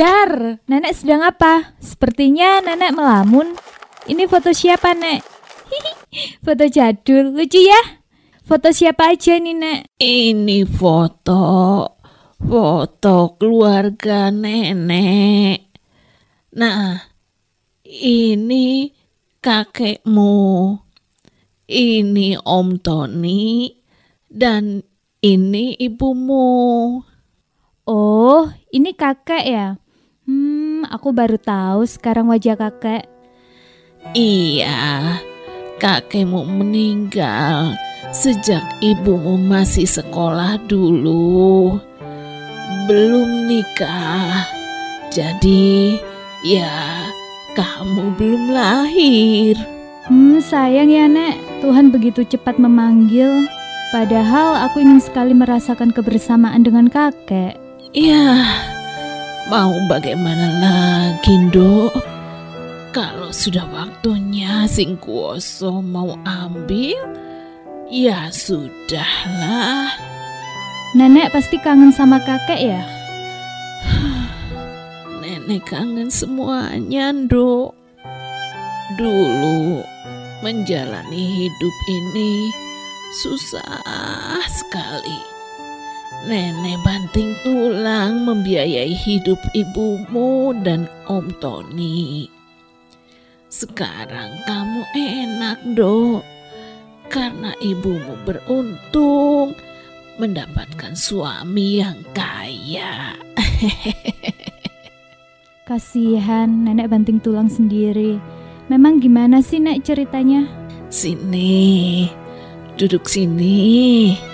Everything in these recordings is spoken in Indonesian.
Dar, nenek sedang apa? Sepertinya nenek melamun. Ini foto siapa, Nek? Foto jadul, lucu ya? Foto siapa aja nih, Nek? Ini foto, foto keluarga nenek. Nah, ini kakekmu. Ini Om Tony dan ini ibumu. Oh, ini kakek ya? Hmm, aku baru tahu sekarang wajah kakek. Iya, kakekmu meninggal sejak ibumu masih sekolah dulu. Belum nikah. Jadi, ya kamu belum lahir. Hmm, sayang ya, Nek. Tuhan begitu cepat memanggil. Padahal aku ingin sekali merasakan kebersamaan dengan kakek. Ya, mau bagaimana lagi, Nduk? Kalau sudah waktunya Sing Kuoso mau ambil, ya sudahlah. Nenek pasti kangen sama kakek ya? Nenek kangen semuanya, Nduk. Dulu menjalani hidup ini susah sekali. Nenek banting tulang membiayai hidup ibumu dan Om Tony. Sekarang kamu enak, Dok. Karena ibumu beruntung mendapatkan suami yang kaya. Kasihan nenek banting tulang sendiri. Memang gimana sih nek ceritanya? Sini, duduk sini.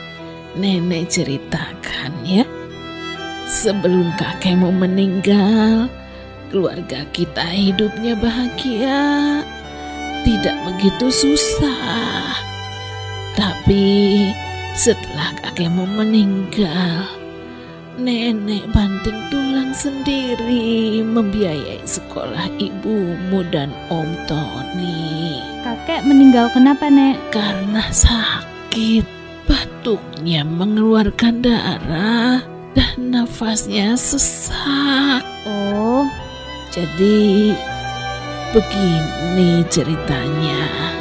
Nenek ceritakan ya. Sebelum kakekmu meninggal, keluarga kita hidupnya bahagia. Tidak begitu susah. Tapi setelah kakekmu meninggal, nenek banting tulang sendiri membiayai sekolah ibumu dan Om Tony. Kakek meninggal kenapa, Nek? Karena sakit, batuknya mengeluarkan darah dan nafasnya sesak. Oh, Jadi begini ceritanya.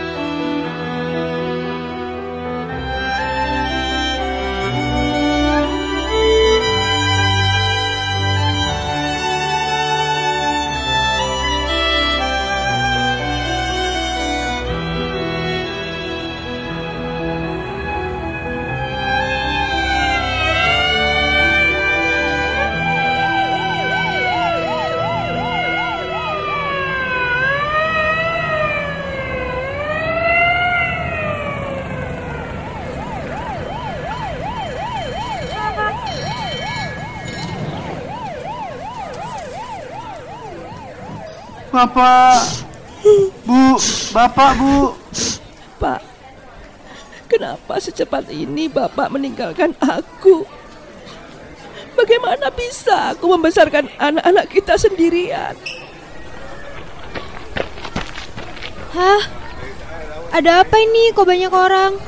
Bapak, Bu, Bapak, Bu. Pak, kenapa secepat ini Bapak meninggalkan aku? Bagaimana bisa aku membesarkan anak-anak kita sendirian? Hah? Ada apa ini? Kok banyak orang?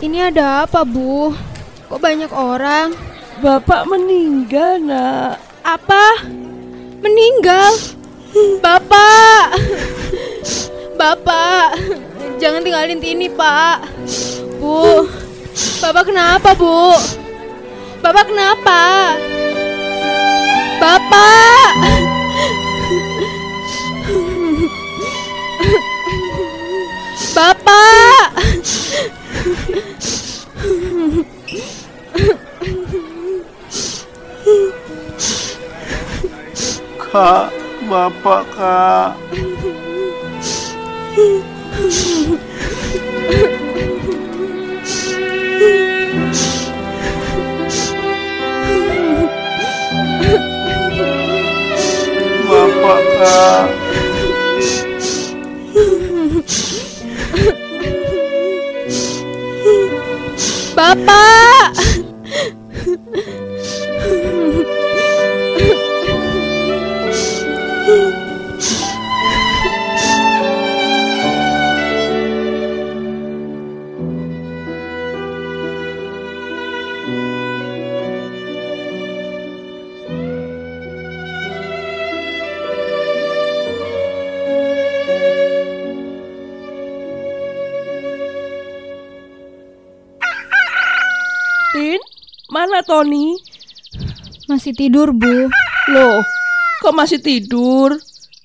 Ini ada apa, Bu? Kok banyak orang? Bapak meninggal, nak. Apa? Meninggal? Bapak! Bapak! Jangan tinggalin Tini, Pak. Bu, Bapak kenapa, Bu? Bapak kenapa? Bapak! Bapak! Kak, Bapak, Kak. Bapak, Kak. Bapak! Masih tidur, Bu. Loh, kok masih tidur?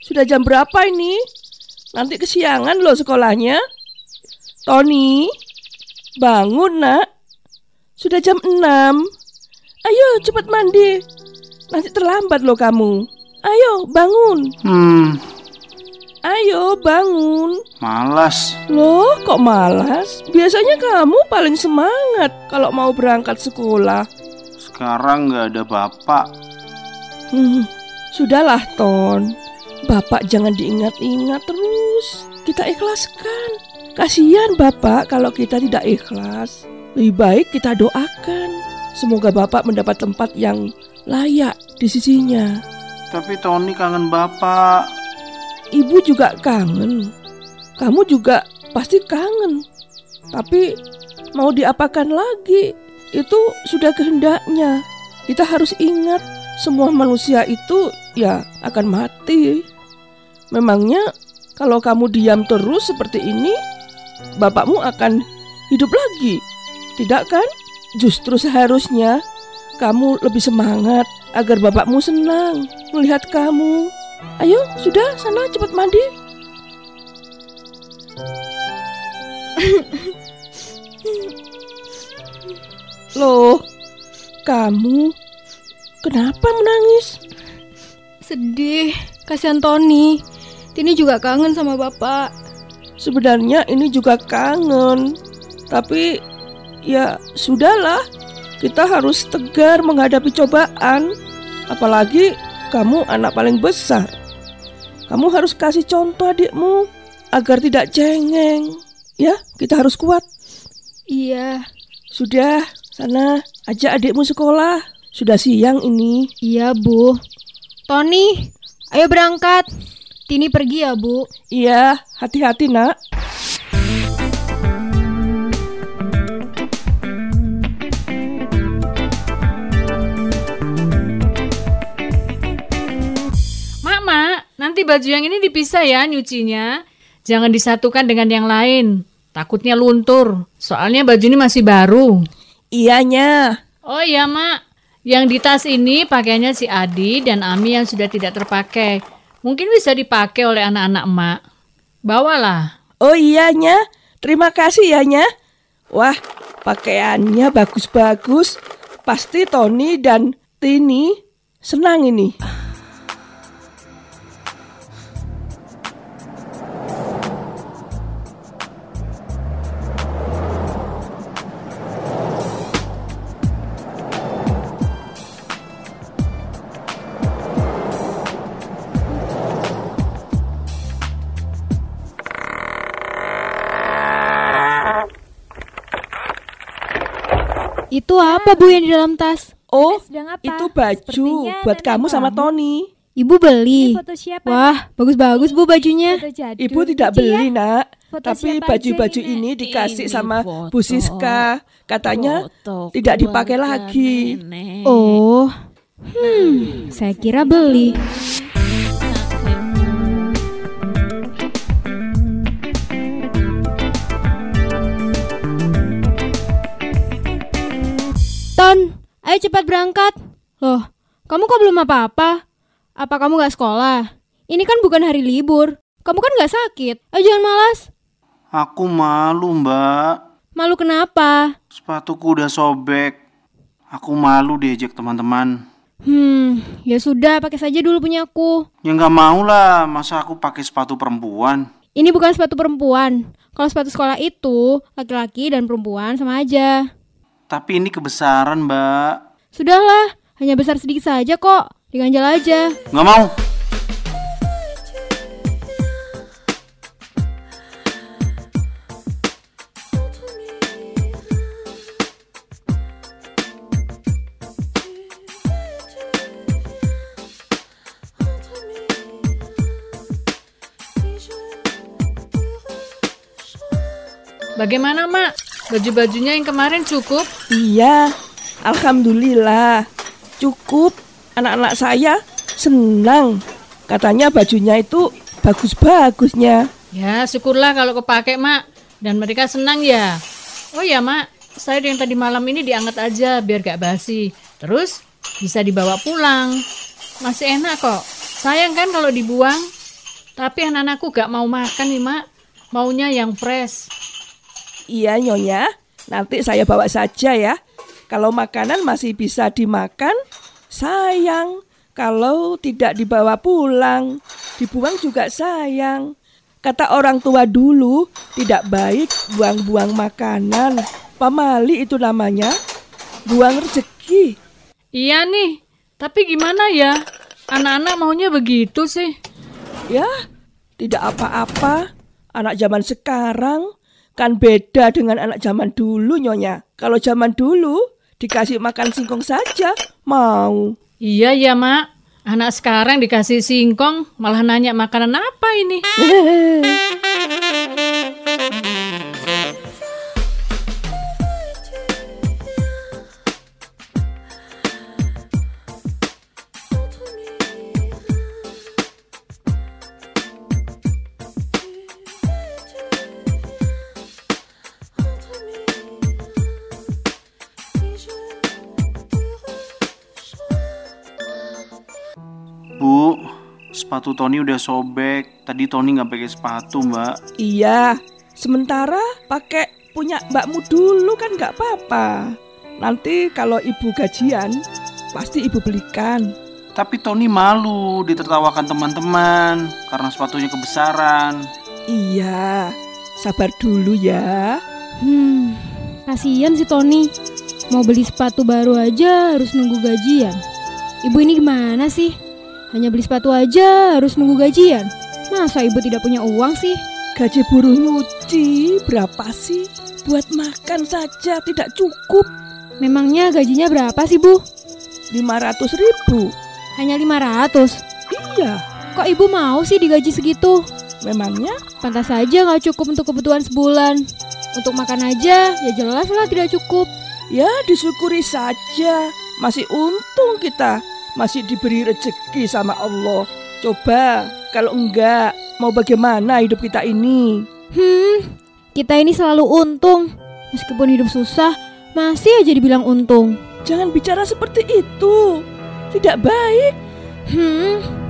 Sudah jam berapa ini? Nanti kesiangan loh sekolahnya. Tony, bangun nak. Sudah jam 6. Ayo cepat mandi. Nanti terlambat loh kamu. Ayo bangun. Hmm, Ayo bangun. malas. Loh, kok malas? Biasanya kamu paling semangat kalau mau berangkat sekolah. Sekarang nggak ada bapak. Hmm, sudahlah, Ton. Bapak jangan diingat-ingat terus. Kita ikhlaskan. Kasihan Bapak kalau kita tidak ikhlas. Lebih baik kita doakan. Semoga Bapak mendapat tempat yang layak di sisinya. Tapi Tony kangen bapak. Ibu juga kangen. Kamu juga pasti kangen. Tapi mau diapakan lagi? Itu sudah kehendaknya. Kita harus ingat semua manusia itu ya akan mati. Memangnya kalau kamu diam terus seperti ini, bapakmu akan hidup lagi. Tidak kan? Justru seharusnya kamu lebih semangat agar bapakmu senang melihat kamu. Ayo, sudah sana cepat mandi. Loh, kamu kenapa menangis? Sedih, kasihan Tony. Tini juga kangen sama bapak. Sebenarnya ini juga kangen, tapi ya sudahlah. Kita harus tegar menghadapi cobaan, apalagi kamu anak paling besar. Kamu harus kasih contoh adikmu agar tidak cengeng. Ya, kita harus kuat. Iya, Sudah, sana ajak adikmu sekolah. Sudah siang ini. iya Bu. Tony, ayo berangkat. Tini pergi ya Bu. Iya, hati-hati nak. Mak, mak, nanti baju yang ini dipisah ya nyucinya. Jangan disatukan dengan yang lain. Takutnya luntur. Soalnya baju ini masih baru. Iyanya. Oh iya, mak. Yang di tas ini pakaiannya si Adi dan Ami yang sudah tidak terpakai. Mungkin bisa dipakai oleh anak-anak emak. Bawalah. Oh iyanya. Terima kasih ya nya. Wah, pakaiannya bagus-bagus. Pasti Tony dan Tini senang ini. Apa Bu yang di dalam tas? Oh, sedang apa? itu baju Sepertinya buat kamu sama kamu. Tony. Ibu beli. Ini foto siapa? Wah, bagus-bagus Bu bajunya. Ibu tidak beli nak, Foto tapi baju-baju ini, ini dikasih Ini sama foto. Bu Siska. Katanya Foto tidak dipakai lagi. nenek. Oh. Hmm, saya kira beli. Cepat berangkat. Loh, kamu kok belum apa-apa? Apa kamu gak sekolah? Ini kan bukan hari libur. Kamu kan gak sakit. Ayo jangan malas. Aku malu mbak. Malu kenapa? Sepatuku udah sobek. Aku malu diajak teman-teman. Hmm, ya sudah, pakai saja dulu punyaku. Ya nggak mau lah, masa aku pakai sepatu perempuan. Ini bukan sepatu perempuan. Kalau sepatu sekolah itu, laki-laki dan perempuan sama aja. Tapi ini kebesaran mbak. Sudahlah, hanya besar sedikit saja kok. Diganjal aja. Nggak mau. Bagaimana, mak? Baju-bajunya yang kemarin cukup? Iya, alhamdulillah. Cukup. Anak-anak saya senang. Katanya bajunya itu bagus-bagusnya. Ya, syukurlah kalau kepake, mak. Dan mereka senang ya. Oh ya, mak. sayur yang tadi malam ini dianget aja biar gak basi. Terus bisa dibawa pulang. Masih enak kok. Sayang kan kalau dibuang. Tapi anak-anakku gak mau makan nih, Mak. Maunya yang fresh. Iya Nyonya, nanti saya bawa saja ya. Kalau makanan masih bisa dimakan, sayang. Kalau tidak dibawa pulang, dibuang juga sayang. Kata orang tua dulu, tidak baik buang-buang makanan. Pamali itu namanya, buang rezeki. Iya nih. Tapi gimana ya? Anak-anak maunya begitu sih. Ya, tidak apa-apa. Anak zaman sekarang kan beda dengan anak zaman dulu, Nyonya. Kalau zaman dulu dikasih makan singkong saja, mau. Iya ya, Mak. Anak sekarang dikasih singkong malah nanya makanan apa ini. sepatu Tony udah sobek. Tadi Tony nggak pakai sepatu, Mbak. Iya, sementara pakai punya mbakmu dulu kan nggak apa-apa. Nanti kalau ibu gajian, pasti ibu belikan. Tapi Tony malu ditertawakan teman-teman karena sepatunya kebesaran. Iya, sabar dulu ya. Hmm, kasihan si Tony. Mau beli sepatu baru aja harus nunggu gajian. Ibu ini gimana sih? Hanya beli sepatu aja harus nunggu gajian. Masa ibu tidak punya uang sih? Gaji buruh nyuci berapa sih? Buat makan saja tidak cukup. Memangnya gajinya berapa sih, Bu? 500 ribu. Hanya 500. Iya, Kok ibu mau sih digaji segitu? memangnya Pantas saja nggak cukup untuk kebutuhan sebulan. Untuk makan aja, ya jelas lah tidak cukup. ya disyukuri saja. Masih untung kita masih diberi rezeki sama Allah. Coba kalau enggak mau bagaimana hidup kita ini? Hmm, kita ini selalu untung. Meskipun hidup susah, masih aja dibilang untung. Jangan bicara seperti itu. Tidak baik. Hmm,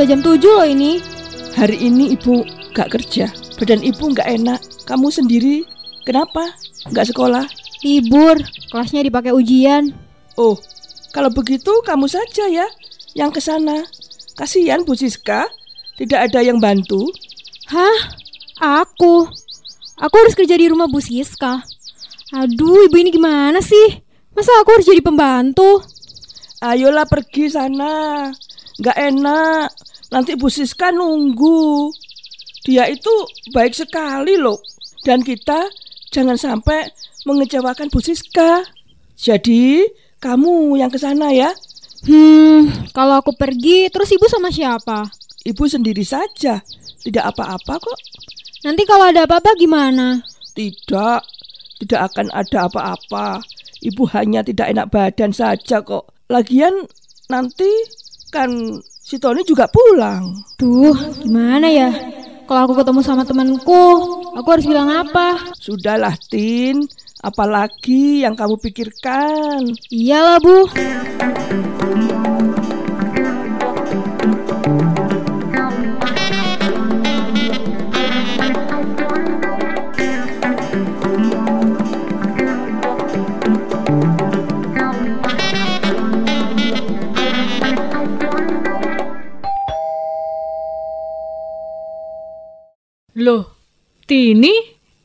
Sudah jam 7 loh ini. Hari ini ibu gak kerja. Badan ibu gak enak. Kamu sendiri kenapa? Gak sekolah? Libur, kelasnya dipakai ujian. Oh, kalau begitu kamu saja ya yang ke sana. Kasihan Bu Siska, tidak ada yang bantu. Hah? Aku? Aku harus kerja di rumah Bu Siska. Aduh, ibu ini gimana sih? Masa aku harus jadi pembantu? Ayolah pergi sana. Gak enak. Nanti Bu Siska nunggu. Dia itu baik sekali loh. Dan kita jangan sampai mengecewakan Bu Siska. Jadi, kamu yang ke sana ya. Hmm, kalau aku pergi, terus ibu sama siapa? Ibu sendiri saja. Tidak apa-apa kok. Nanti kalau ada apa-apa gimana? Tidak. Tidak akan ada apa-apa. Ibu hanya tidak enak badan saja kok. Lagian nanti kan si Tony juga pulang. Duh, gimana ya? Kalau aku ketemu sama temanku, aku harus bilang apa? Sudahlah Tin, apalagi yang kamu pikirkan? Iyalah, Bu. Tini,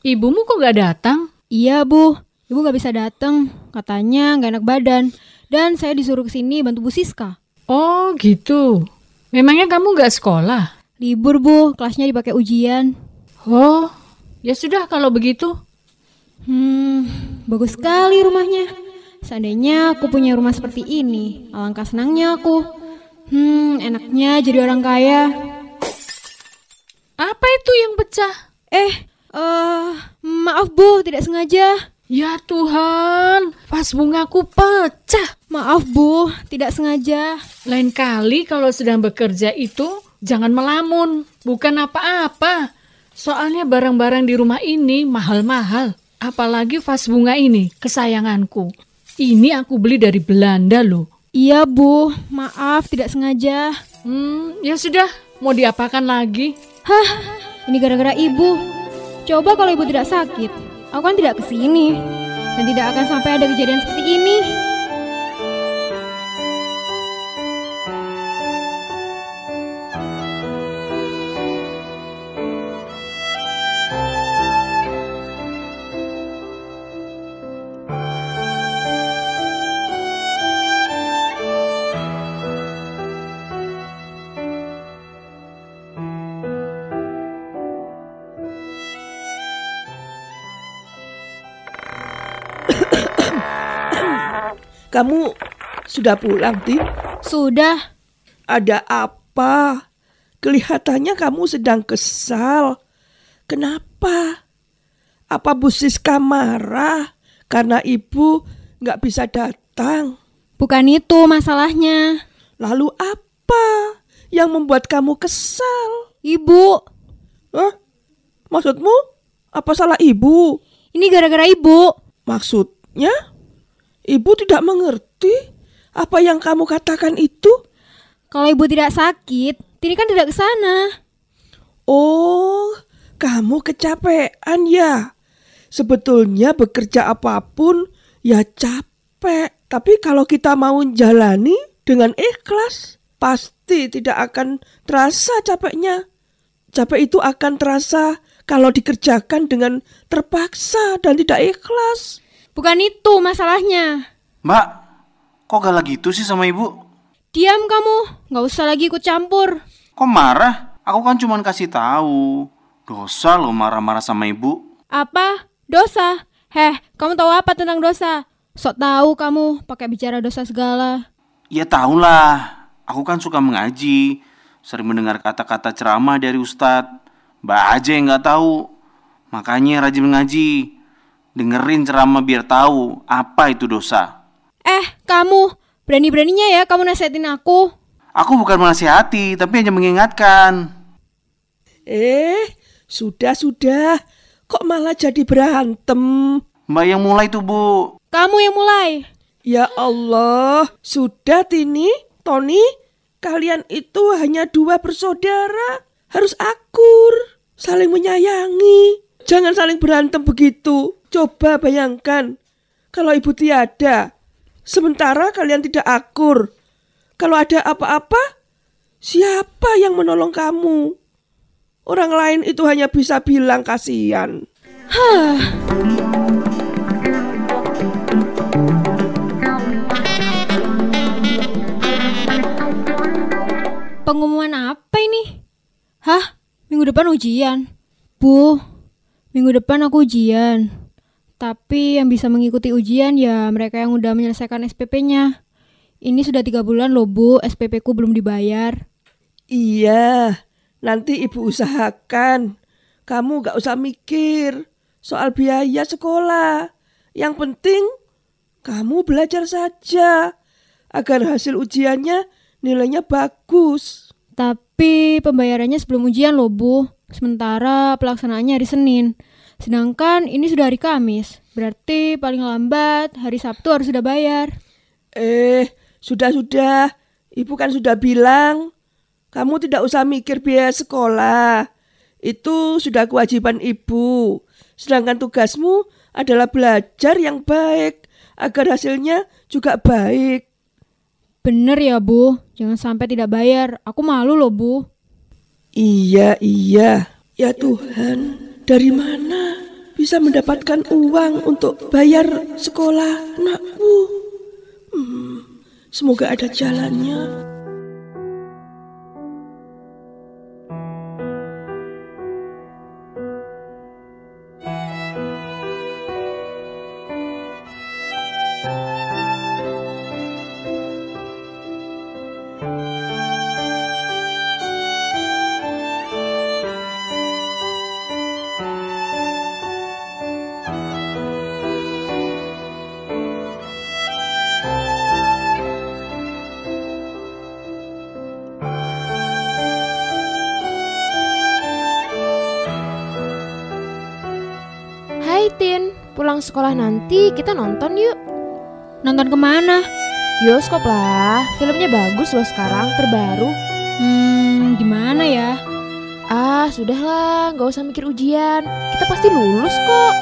ibumu kok gak datang? Iya, Bu. Ibu gak bisa datang. Katanya nggak enak badan. Dan saya disuruh ke sini bantu Bu Siska. Oh gitu. Memangnya kamu gak sekolah? Libur, Bu. Kelasnya dipakai ujian. Oh, ya sudah kalau begitu. Hmm, bagus sekali rumahnya. Seandainya aku punya rumah seperti ini, alangkah senangnya aku. Hmm, enaknya jadi orang kaya. Apa itu yang pecah? Eh, eh, maaf Bu, tidak sengaja. Ya Tuhan, vas bungaku pecah. Maaf Bu, tidak sengaja. Lain kali kalau sedang bekerja itu jangan melamun, bukan apa-apa. Soalnya barang-barang di rumah ini mahal-mahal. Apalagi vas bunga ini, kesayanganku. Ini aku beli dari Belanda loh. Iya Bu, maaf tidak sengaja. Hmm, ya sudah, mau diapakan lagi? Hah, ini gara-gara ibu. Coba kalau ibu tidak sakit, aku kan tidak ke sini. Dan tidak akan sampai ada kejadian seperti ini. Kamu sudah pulang, Tim? Sudah, Ada apa? Kelihatannya kamu sedang kesal. Kenapa? Apa Bu Siska marah karena ibu nggak bisa datang? bukan itu masalahnya. Lalu apa yang membuat kamu kesal? Ibu, Hah? Maksudmu? Apa salah ibu? ini gara-gara ibu. Maksudnya? Ibu tidak mengerti apa yang kamu katakan itu? Kalau ibu tidak sakit, Tini kan tidak ke sana. Oh, kamu kecapean ya? Sebetulnya bekerja apa pun ya capek. Tapi kalau kita mau jalani dengan ikhlas, pasti tidak akan terasa capeknya. Capek itu akan terasa kalau dikerjakan dengan terpaksa dan tidak ikhlas. Bukan itu masalahnya. Mbak, kok galak gitu sih sama ibu? Diam kamu, nggak usah lagi ikut campur. Kok marah? Aku kan cuma kasih tahu. Dosa lo marah-marah sama ibu. Apa? Dosa? Heh, kamu tahu apa tentang dosa? Sok tahu kamu pakai bicara dosa segala. Ya tau lah, aku kan suka mengaji, sering mendengar kata-kata ceramah dari ustadz. Mbak aja yang nggak tahu, makanya rajin mengaji. Dengerin ceramah biar tahu apa itu dosa. Eh, kamu berani-beraninya ya kamu nasihatin aku. Aku bukan menasihati, tapi hanya mengingatkan. Eh, sudah-sudah. Kok malah jadi berantem? Mbak yang mulai tuh bu. Kamu yang mulai. Ya Allah, sudah Tini, Tony, kalian itu hanya dua bersaudara, harus akur, saling menyayangi. Jangan saling berantem begitu. Coba bayangkan, kalau ibu tiada, sementara kalian tidak akur. Kalau ada apa-apa, siapa yang menolong kamu? Orang lain itu hanya bisa bilang kasihan. Pengumuman apa ini? Hah? Minggu depan ujian? Bu, minggu depan aku ujian. Tapi yang bisa mengikuti ujian ya mereka yang udah menyelesaikan SPP-nya. Ini sudah tiga bulan loh bu, SPP ku belum dibayar. Iya, nanti ibu usahakan. Kamu gak usah mikir soal biaya sekolah. Yang penting kamu belajar saja agar hasil ujiannya nilainya bagus. Tapi pembayarannya sebelum ujian loh bu. Sementara pelaksanaannya hari Senin. Sedangkan ini sudah hari Kamis. Berarti paling lambat hari Sabtu harus sudah bayar. Eh, sudah-sudah. Ibu kan sudah bilang kamu tidak usah mikir biaya sekolah. Itu sudah kewajiban ibu. Sedangkan tugasmu adalah belajar yang baik agar hasilnya juga baik. Bener ya bu, jangan sampai tidak bayar. Aku malu loh bu. Iya, iya. Ya Tuhan, dari mana bisa mendapatkan uang untuk bayar sekolah anakku? Hmm, semoga ada jalannya. Pulang sekolah nanti kita nonton yuk. Nonton ke mana? Bioskop lah, filmnya bagus loh sekarang, terbaru. Hmm, gimana ya? Ah, sudahlah, nggak usah mikir ujian. Kita pasti lulus kok.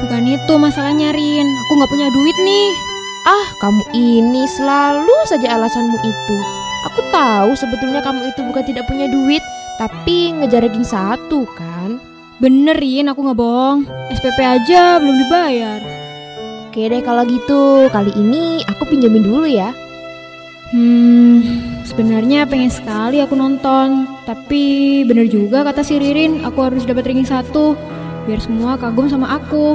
Bukan itu masalahnya, Rin. Aku nggak punya duit nih. Ah, kamu ini selalu saja alasanmu itu. Aku tahu sebetulnya kamu itu bukan tidak punya duit, tapi ngejar ranking satu kan. Bener, Rin. Aku nggak bohong. SPP aja belum dibayar. Oke deh kalau gitu, kali ini aku pinjamin dulu ya. Hmm, sebenarnya pengen sekali aku nonton. Tapi bener juga kata si Ririn, aku harus dapat ranking satu. Biar semua kagum sama aku.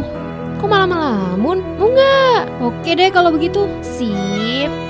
Kok malah melamun? Mau nggak? Oke deh kalau begitu. Sip.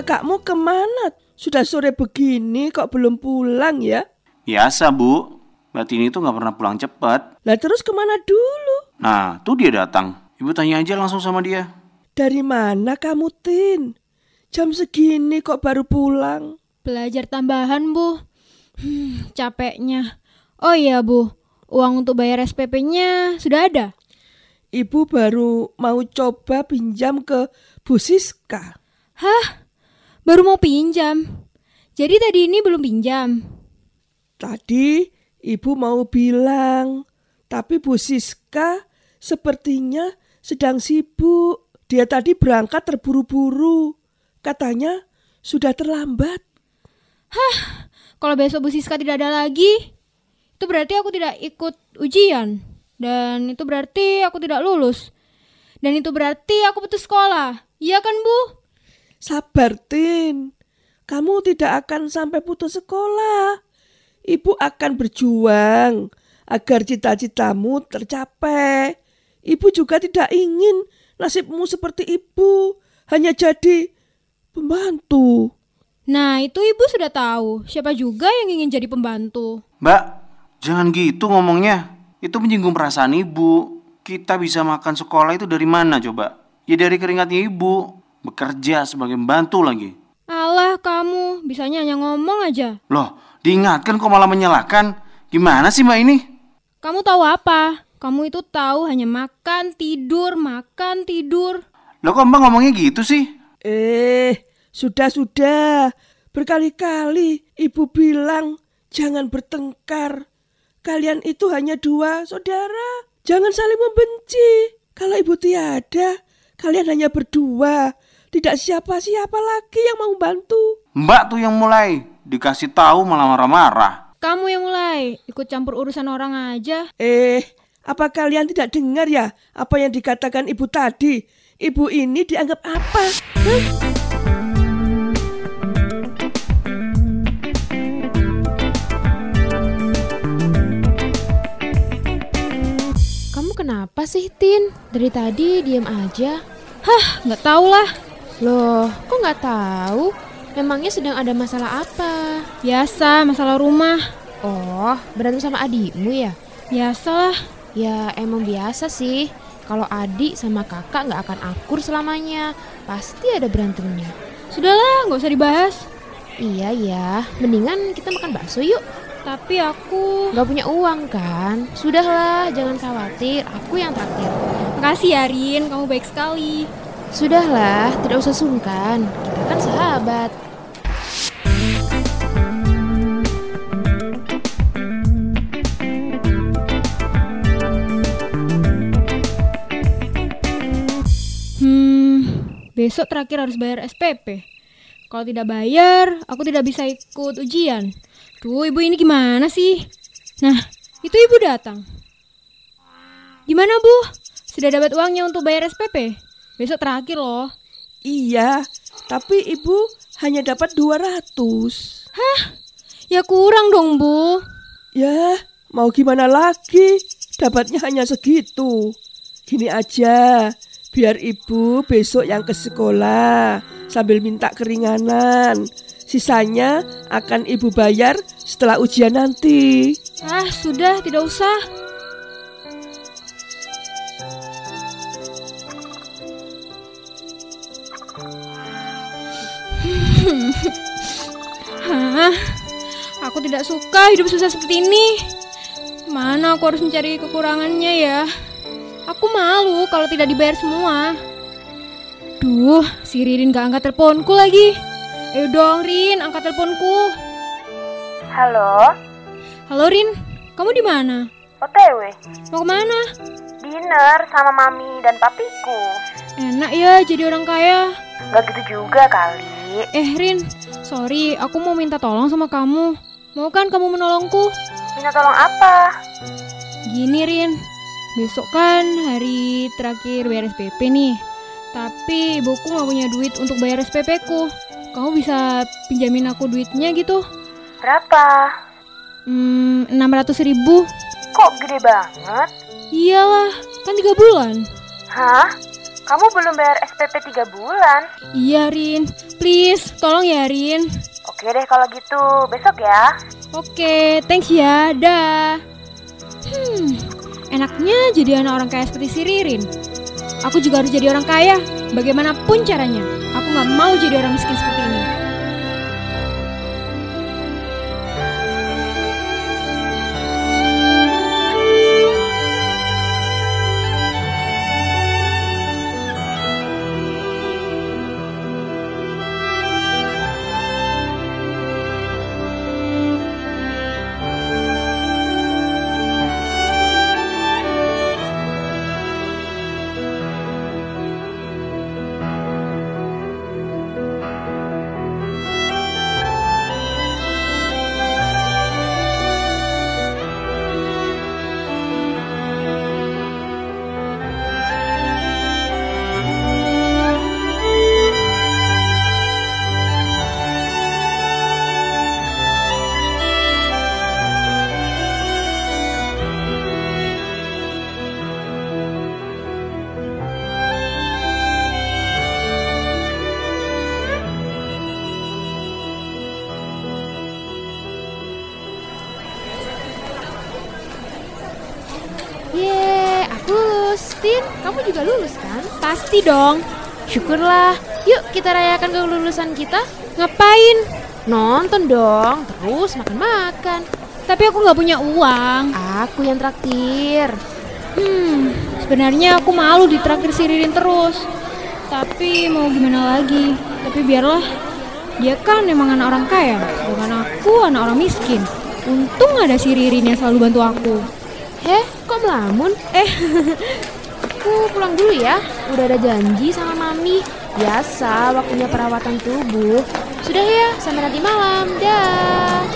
Kakakmu ke mana? Sudah sore begini kok belum pulang ya? Biasa, Bu. Mbak Tini itu nggak pernah pulang cepat. Lah terus ke mana dulu? Nah, tuh dia datang. Ibu tanya aja langsung sama dia. Dari mana kamu, Tin? Jam segini kok baru pulang? Belajar tambahan, Bu. Hmm, capeknya. Oh iya, Bu. Uang untuk bayar SPP-nya sudah ada? Ibu baru mau coba pinjam ke Bu Siska. Hah? Baru mau pinjam? Jadi tadi ini belum pinjam? Tadi ibu mau bilang, tapi Bu Siska sepertinya sedang sibuk. Dia tadi berangkat terburu-buru. Katanya sudah terlambat. Kalau besok Bu Siska tidak ada lagi, itu berarti aku tidak ikut ujian. Dan itu berarti aku tidak lulus. Dan itu berarti aku putus sekolah. Iya kan, Bu? Sabar, Tin. Kamu tidak akan sampai putus sekolah. Ibu akan berjuang agar cita-citamu tercapai. Ibu juga tidak ingin nasibmu seperti ibu, hanya jadi pembantu. Nah, itu Ibu sudah tahu. Siapa juga yang ingin jadi pembantu? Mbak, jangan gitu ngomongnya. Itu menyinggung perasaan ibu. Kita bisa makan sekolah itu dari mana coba? Ya dari keringatnya ibu. Bekerja sebagai pembantu lagi. Alah kamu, bisanya hanya ngomong aja. Loh, diingatkan kok malah menyalahkan. Gimana sih mbak ini? Kamu tahu apa? Kamu itu tahu hanya makan, tidur, makan, tidur. Loh kok mbak ngomongnya gitu sih? Eh, sudah-sudah. Berkali-kali ibu bilang jangan bertengkar. Kalian itu hanya dua saudara. Jangan saling membenci. Kalau ibu tiada, kalian hanya berdua. Tidak siapa-siapa lagi yang mau bantu. Mbak tuh yang mulai. Dikasih tahu malah marah-marah. Kamu yang mulai ikut campur urusan orang aja. Eh, apa kalian tidak dengar ya apa yang dikatakan ibu tadi? Ibu ini dianggap apa? Hah? Kamu kenapa sih, Tin? Dari tadi diam aja. Hah, nggak tahu lah. Loh, kok nggak tahu? Memangnya sedang ada masalah apa? Biasa, masalah rumah. Oh, berantem sama adikmu ya? Biasa lah. Ya emang biasa sih. Kalau adik sama kakak nggak akan akur selamanya. Pasti ada berantemnya. Sudahlah, nggak usah dibahas. Iya ya, mendingan kita makan bakso yuk. Tapi aku... Gak punya uang kan? Sudahlah, jangan khawatir. Aku yang traktir. Makasih ya, Rin. Kamu baik sekali. Sudahlah, tidak usah sungkan. Kita kan sahabat. Hmm, besok terakhir harus bayar SPP. Kalau tidak bayar, aku tidak bisa ikut ujian. Tuh, ibu ini gimana sih? Nah, itu ibu datang. Gimana, Bu? Sudah dapat uangnya untuk bayar SPP? Besok terakhir loh. Iya, tapi ibu hanya dapat 200. Ya kurang dong, Bu. Ya, mau gimana lagi? Dapatnya hanya segitu. Gini aja, biar ibu besok yang ke sekolah sambil minta keringanan. Sisanya akan ibu bayar setelah ujian nanti. Ah, sudah, tidak usah. Hah, aku tidak suka hidup susah seperti ini. Mana aku harus mencari kekurangannya ya? Aku malu kalau tidak dibayar semua. Duh, si Ririn gak angkat teleponku lagi. Ayo dong, Rin, angkat teleponku. Halo, Halo, Rin. Kamu di mana? OTW. Mau ke mana? Dinner sama mami dan papiku. Enak ya jadi orang kaya. Gak gitu juga kali. Eh, Rin. Sorry, aku mau minta tolong sama kamu. Mau kan kamu menolongku? Minta tolong apa? Gini, Rin. Besok kan hari terakhir bayar SPP nih. Tapi ibuku nggak punya duit untuk bayar SPP ku. Kamu bisa pinjamin aku duitnya gitu? Berapa? Hmm, 600 ribu. Kok gede banget? Iyalah, kan tiga bulan. Hah? Kamu belum bayar SPP 3 bulan? Iya, Rin. Please, tolong ya, Rin. Oke deh kalau gitu, besok ya. Oke, thanks ya. Dah. Hmm, enaknya jadi anak orang kaya seperti si Ririn. Aku juga harus jadi orang kaya, bagaimanapun caranya. Aku nggak mau jadi orang miskin seperti ini. Pasti dong. Syukurlah. Yuk kita rayakan kelulusan kita. Ngapain? Nonton dong, terus makan-makan. Tapi aku nggak punya uang. Aku yang traktir. Hmm, sebenarnya aku malu ditraktir si Ririn terus. Tapi mau gimana lagi? Tapi biarlah. Dia kan emang anak orang kaya, bukan aku anak orang miskin. Untung ada si Ririn yang selalu bantu aku. Heh, kok melamun? Eh, Aku pulang dulu ya. Udah ada janji sama mami. Biasa waktunya perawatan tubuh. Sudah ya, sampai nanti malam. Dah.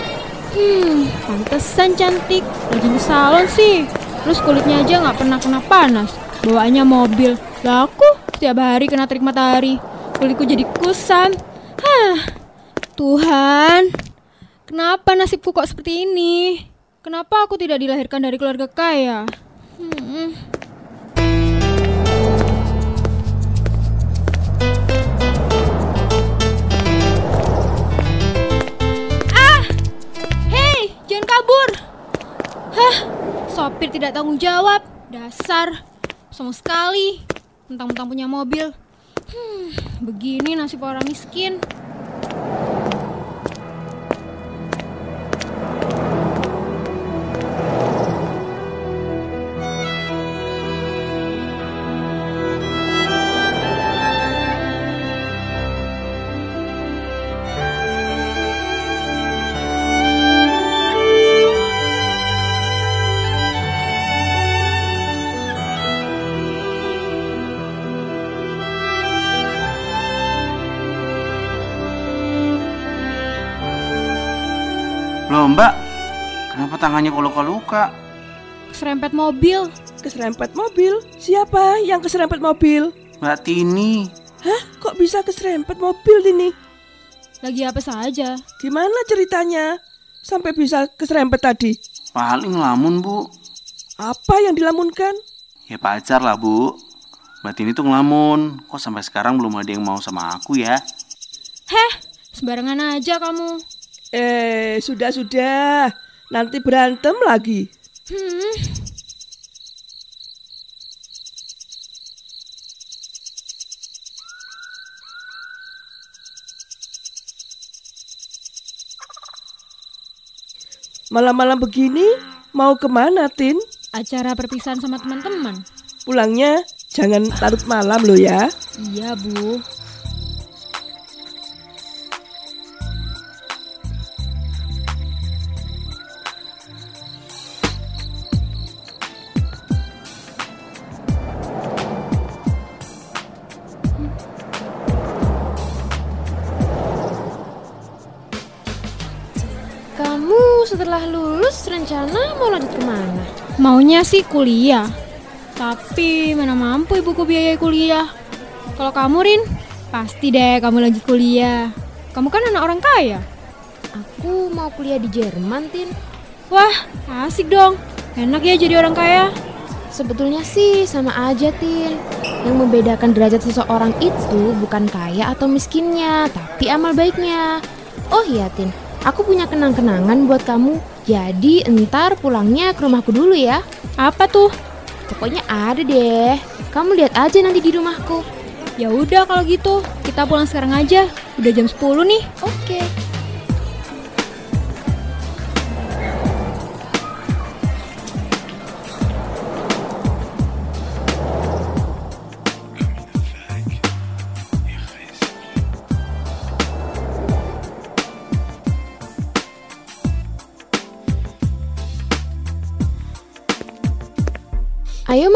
hmm, pantesan cantik. Rajin ke salon sih. Terus kulitnya aja nggak pernah kena panas. Bawaannya mobil. Lah aku setiap hari kena terik matahari. Kulitku jadi kusam. Hah, Tuhan. Kenapa nasibku kok seperti ini? Kenapa aku tidak dilahirkan dari keluarga kaya? Hmm. Jangan kabur. Hah, sopir tidak tanggung jawab. Dasar, sama sekali. Mentang-mentang punya mobil. Hmm, begini nasib orang miskin. Tangannya kalau luka? Keserempet mobil. Keserempet mobil? Siapa yang keserempet mobil? Mbak Tini, Hah? Kok bisa keserempet mobil ini? Lagi apa saja? Gimana ceritanya? Sampai bisa keserempet tadi? paling ngelamun bu. Apa yang dilamunkan? Ya pacar lah bu. Mbak Tini tuh ngelamun. Kok sampai sekarang belum ada yang mau sama aku ya? Heh, sembarangan aja kamu. Eh, sudah-sudah. Nanti berantem lagi. Hmm, Malam-malam begini, mau ke mana, Tin? acara perpisahan sama teman-teman. Pulangnya jangan larut malam loh ya. Iya, Bu. Maunya sih kuliah. Tapi mana mampu ibuku biayai kuliah. Kalau kamu, Rin, pasti deh kamu lanjut kuliah. Kamu kan anak orang kaya. Aku mau kuliah di Jerman, Tin. Wah, asik dong. Enak ya jadi orang kaya. Sebetulnya sih sama aja, Tin. Yang membedakan derajat seseorang itu bukan kaya atau miskinnya, tapi amal baiknya. Oh iya, Tin. Aku punya kenang-kenangan buat kamu. Jadi entar pulangnya ke rumahku dulu ya. Apa tuh? Pokoknya ada deh. Kamu lihat aja nanti di rumahku. Ya udah kalau gitu, kita pulang sekarang aja. Udah jam 10 nih. Oke. Ayo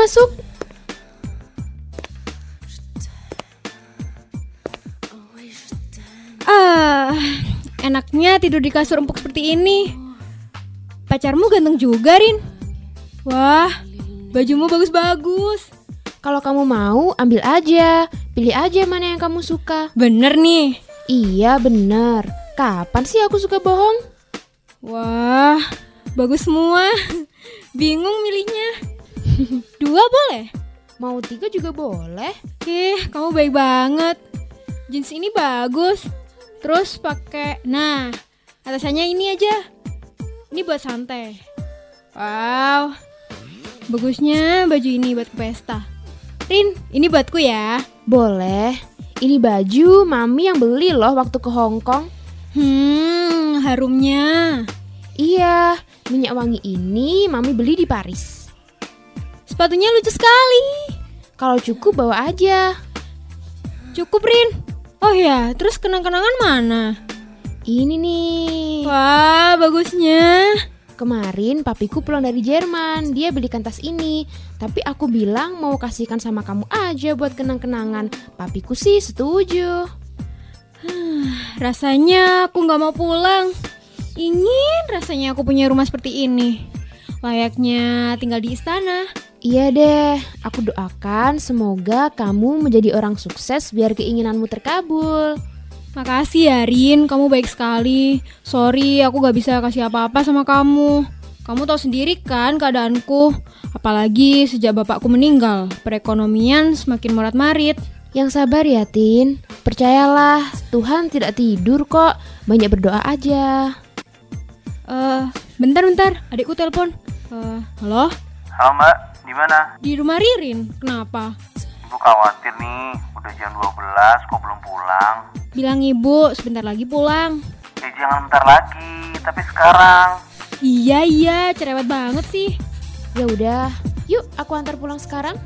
masuk. Ah, enaknya tidur di kasur empuk seperti ini. Pacarmu ganteng juga, Rin. Wah, bajumu bagus-bagus. Kalau kamu mau, ambil aja. Pilih aja mana yang kamu suka. Bener nih. Iya, bener. Kapan sih aku suka bohong? Wah, bagus semua. Bingung milihnya. Dua boleh? Mau tiga juga boleh. Ih, kamu baik banget. Jeans ini bagus. Terus pakai, nah, atasannya ini aja. Ini buat santai. Wow, bagusnya baju ini buat ke pesta. Rin, ini buatku ya. Boleh. Ini baju mami yang beli loh waktu ke Hong Kong. Hmm, harumnya. Iya, minyak wangi ini mami beli di Paris. Sepatunya lucu sekali. Kalau cukup bawa aja. Cukup, Rin. Oh ya, terus kenang-kenangan mana? Ini nih. Wah, bagusnya. Kemarin papiku pulang dari Jerman, dia belikan tas ini. Tapi aku bilang mau kasihkan sama kamu aja buat kenang-kenangan. Papiku sih setuju. Rasanya aku nggak mau pulang. Ingin rasanya aku punya rumah seperti ini. Layaknya tinggal di istana. Iya deh, aku doakan semoga kamu menjadi orang sukses biar keinginanmu terkabul. Makasih ya Rin, kamu baik sekali. Sorry, aku gak bisa kasih apa-apa sama kamu. Kamu tahu sendiri kan keadaanku. Apalagi sejak bapakku meninggal, perekonomian semakin morat-marit. Yang sabar ya Tin, percayalah Tuhan tidak tidur kok, banyak berdoa aja. Eh, bentar-bentar, adikku telepon. Eh, halo? Halo mbak, di mana? Di rumah Ririn, kenapa? Ibu khawatir nih, udah jam 12 kok belum pulang. Bilang ibu, sebentar lagi pulang. Ya jangan bentar lagi, tapi sekarang. Iya, iya, cerewet banget sih. Ya udah, yuk aku antar pulang sekarang.